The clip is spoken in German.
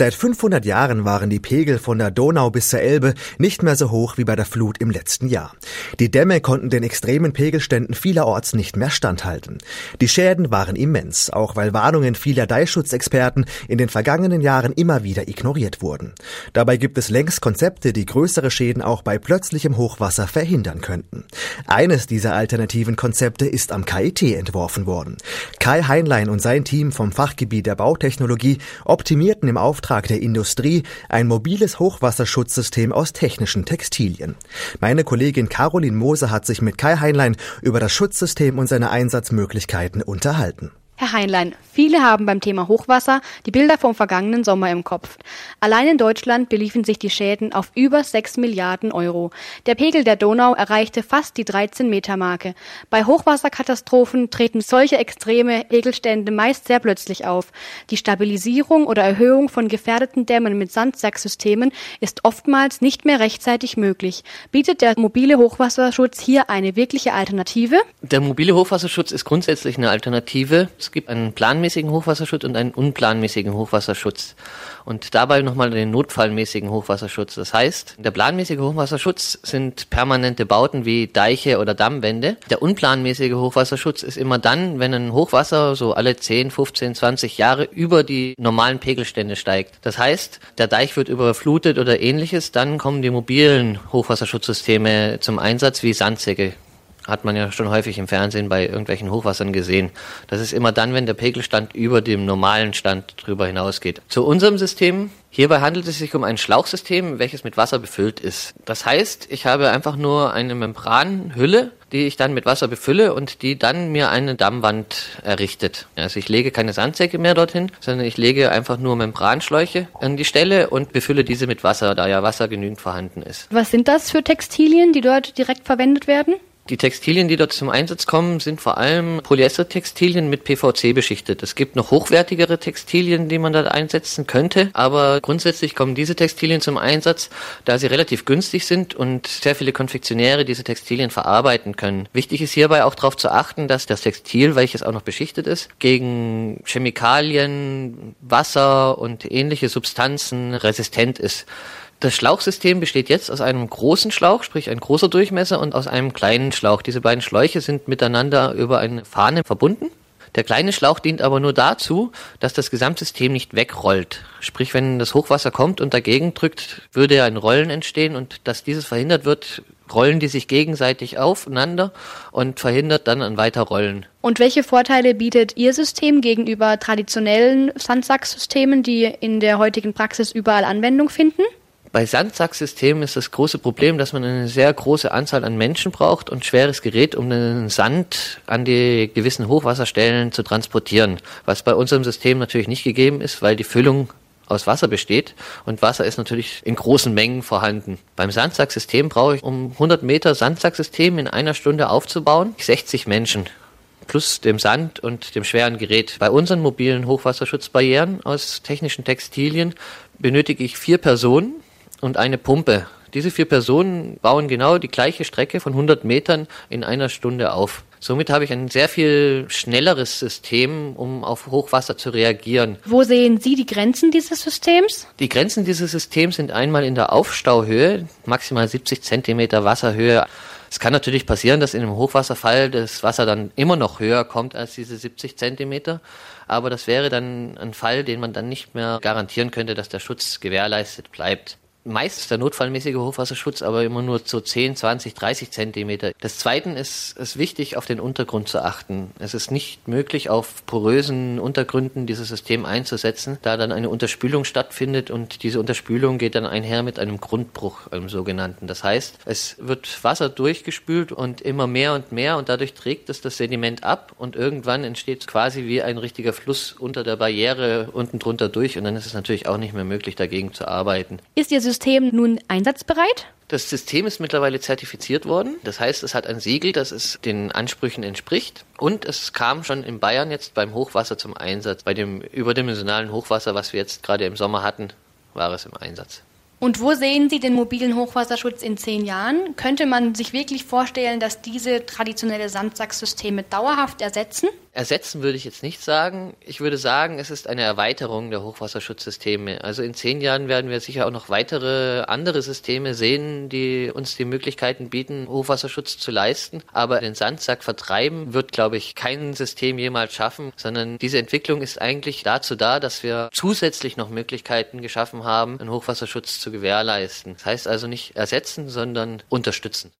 Seit 500 Jahren waren die Pegel von der Donau bis zur Elbe nicht mehr so hoch wie bei der Flut im letzten Jahr. Die Dämme konnten den extremen Pegelständen vielerorts nicht mehr standhalten. Die Schäden waren immens, auch weil Warnungen vieler Deichschutzexperten in den vergangenen Jahren immer wieder ignoriert wurden. Dabei gibt es längst Konzepte, die größere Schäden auch bei plötzlichem Hochwasser verhindern könnten. Eines dieser alternativen Konzepte ist am KIT entworfen worden. Kai Heinlein und sein Team vom Fachgebiet der Bautechnologie optimierten im Auftrag der Industrie ein mobiles Hochwasserschutzsystem aus technischen Textilien. Meine Kollegin Caroline Moser hat sich mit Kai Heinlein über das Schutzsystem und seine Einsatzmöglichkeiten unterhalten. Herr Heinlein, viele haben beim Thema Hochwasser die Bilder vom vergangenen Sommer im Kopf. Allein in Deutschland beliefen sich die Schäden auf über 6 Milliarden Euro. Der Pegel der Donau erreichte fast die 13 Meter Marke. Bei Hochwasserkatastrophen treten solche extreme Pegelstände meist sehr plötzlich auf. Die Stabilisierung oder Erhöhung von gefährdeten Dämmen mit Sandsacksystemen ist oftmals nicht mehr rechtzeitig möglich. Bietet der mobile Hochwasserschutz hier eine wirkliche Alternative? Der mobile Hochwasserschutz ist grundsätzlich eine Alternative. Es gibt einen planmäßigen Hochwasserschutz und einen unplanmäßigen Hochwasserschutz. Und dabei nochmal den notfallmäßigen Hochwasserschutz. Das heißt, der planmäßige Hochwasserschutz sind permanente Bauten wie Deiche oder Dammwände. Der unplanmäßige Hochwasserschutz ist immer dann, wenn ein Hochwasser so alle 10, 15, 20 Jahre über die normalen Pegelstände steigt. Das heißt, der Deich wird überflutet oder ähnliches, dann kommen die mobilen Hochwasserschutzsysteme zum Einsatz wie Sandsäcke hat man ja schon häufig im Fernsehen bei irgendwelchen Hochwassern gesehen. Das ist immer dann, wenn der Pegelstand über dem normalen Stand drüber hinausgeht. Zu unserem System. Hierbei handelt es sich um ein Schlauchsystem, welches mit Wasser befüllt ist. Das heißt, ich habe einfach nur eine Membranhülle, die ich dann mit Wasser befülle und die dann mir eine Dammwand errichtet. Also ich lege keine Sandsäcke mehr dorthin, sondern ich lege einfach nur Membranschläuche an die Stelle und befülle diese mit Wasser, da ja Wasser genügend vorhanden ist. Was sind das für Textilien, die dort direkt verwendet werden? Die Textilien, die dort zum Einsatz kommen, sind vor allem Polyester-Textilien mit PVC beschichtet. Es gibt noch hochwertigere Textilien, die man dort einsetzen könnte, aber grundsätzlich kommen diese Textilien zum Einsatz, da sie relativ günstig sind und sehr viele Konfektionäre diese Textilien verarbeiten können. Wichtig ist hierbei auch darauf zu achten, dass das Textil, welches auch noch beschichtet ist, gegen Chemikalien, Wasser und ähnliche Substanzen resistent ist. Das Schlauchsystem besteht jetzt aus einem großen Schlauch, sprich ein großer Durchmesser, und aus einem kleinen Schlauch. Diese beiden Schläuche sind miteinander über eine Fahne verbunden. Der kleine Schlauch dient aber nur dazu, dass das Gesamtsystem nicht wegrollt. Sprich, wenn das Hochwasser kommt und dagegen drückt, würde ein Rollen entstehen und dass dieses verhindert wird, rollen die sich gegenseitig aufeinander und verhindert dann ein Weiterrollen. Und welche Vorteile bietet Ihr System gegenüber traditionellen Sandsacksystemen, die in der heutigen Praxis überall Anwendung finden? Bei Sandsacksystemen ist das große Problem, dass man eine sehr große Anzahl an Menschen braucht und schweres Gerät, um den Sand an die gewissen Hochwasserstellen zu transportieren. Was bei unserem System natürlich nicht gegeben ist, weil die Füllung aus Wasser besteht und Wasser ist natürlich in großen Mengen vorhanden. Beim Sandsacksystem brauche ich, um 100 Meter Sandsacksystem in einer Stunde aufzubauen, 60 Menschen plus dem Sand und dem schweren Gerät. Bei unseren mobilen Hochwasserschutzbarrieren aus technischen Textilien benötige ich vier Personen und eine Pumpe. Diese vier Personen bauen genau die gleiche Strecke von 100 Metern in einer Stunde auf. Somit habe ich ein sehr viel schnelleres System, um auf Hochwasser zu reagieren. Wo sehen Sie die Grenzen dieses Systems? Die Grenzen dieses Systems sind einmal in der Aufstauhöhe, maximal 70 Zentimeter Wasserhöhe. Es kann natürlich passieren, dass in einem Hochwasserfall das Wasser dann immer noch höher kommt als diese 70 Zentimeter. Aber das wäre dann ein Fall, den man dann nicht mehr garantieren könnte, dass der Schutz gewährleistet bleibt. Meist ist der notfallmäßige Hochwasserschutz aber immer nur zu 10, 20, 30 Zentimeter. Des Zweiten ist es wichtig, auf den Untergrund zu achten. Es ist nicht möglich, auf porösen Untergründen dieses System einzusetzen, da dann eine Unterspülung stattfindet und diese Unterspülung geht dann einher mit einem Grundbruch, einem sogenannten. Das heißt, es wird Wasser durchgespült und immer mehr und mehr und dadurch trägt es das Sediment ab und irgendwann entsteht quasi wie ein richtiger Fluss unter der Barriere unten drunter durch und dann ist es natürlich auch nicht mehr möglich, dagegen zu arbeiten. Ist Ihr System nun einsatzbereit? Das System ist mittlerweile zertifiziert worden. Das heißt, es hat ein Siegel, das es den Ansprüchen entspricht. Und es kam schon in Bayern jetzt beim Hochwasser zum Einsatz. Bei dem überdimensionalen Hochwasser, was wir jetzt gerade im Sommer hatten, war es im Einsatz. Und wo sehen Sie den mobilen Hochwasserschutz in zehn Jahren? Könnte man sich wirklich vorstellen, dass diese traditionelle Sandsacksysteme dauerhaft ersetzen? Ersetzen würde ich jetzt nicht sagen. Ich würde sagen, es ist eine Erweiterung der Hochwasserschutzsysteme. Also in zehn Jahren werden wir sicher auch noch weitere andere Systeme sehen, die uns die Möglichkeiten bieten, Hochwasserschutz zu leisten. Aber den Sandsack vertreiben wird, glaube ich, kein System jemals schaffen, sondern diese Entwicklung ist eigentlich dazu da, dass wir zusätzlich noch Möglichkeiten geschaffen haben, einen Hochwasserschutz zu gewährleisten. Das heißt also nicht ersetzen, sondern unterstützen.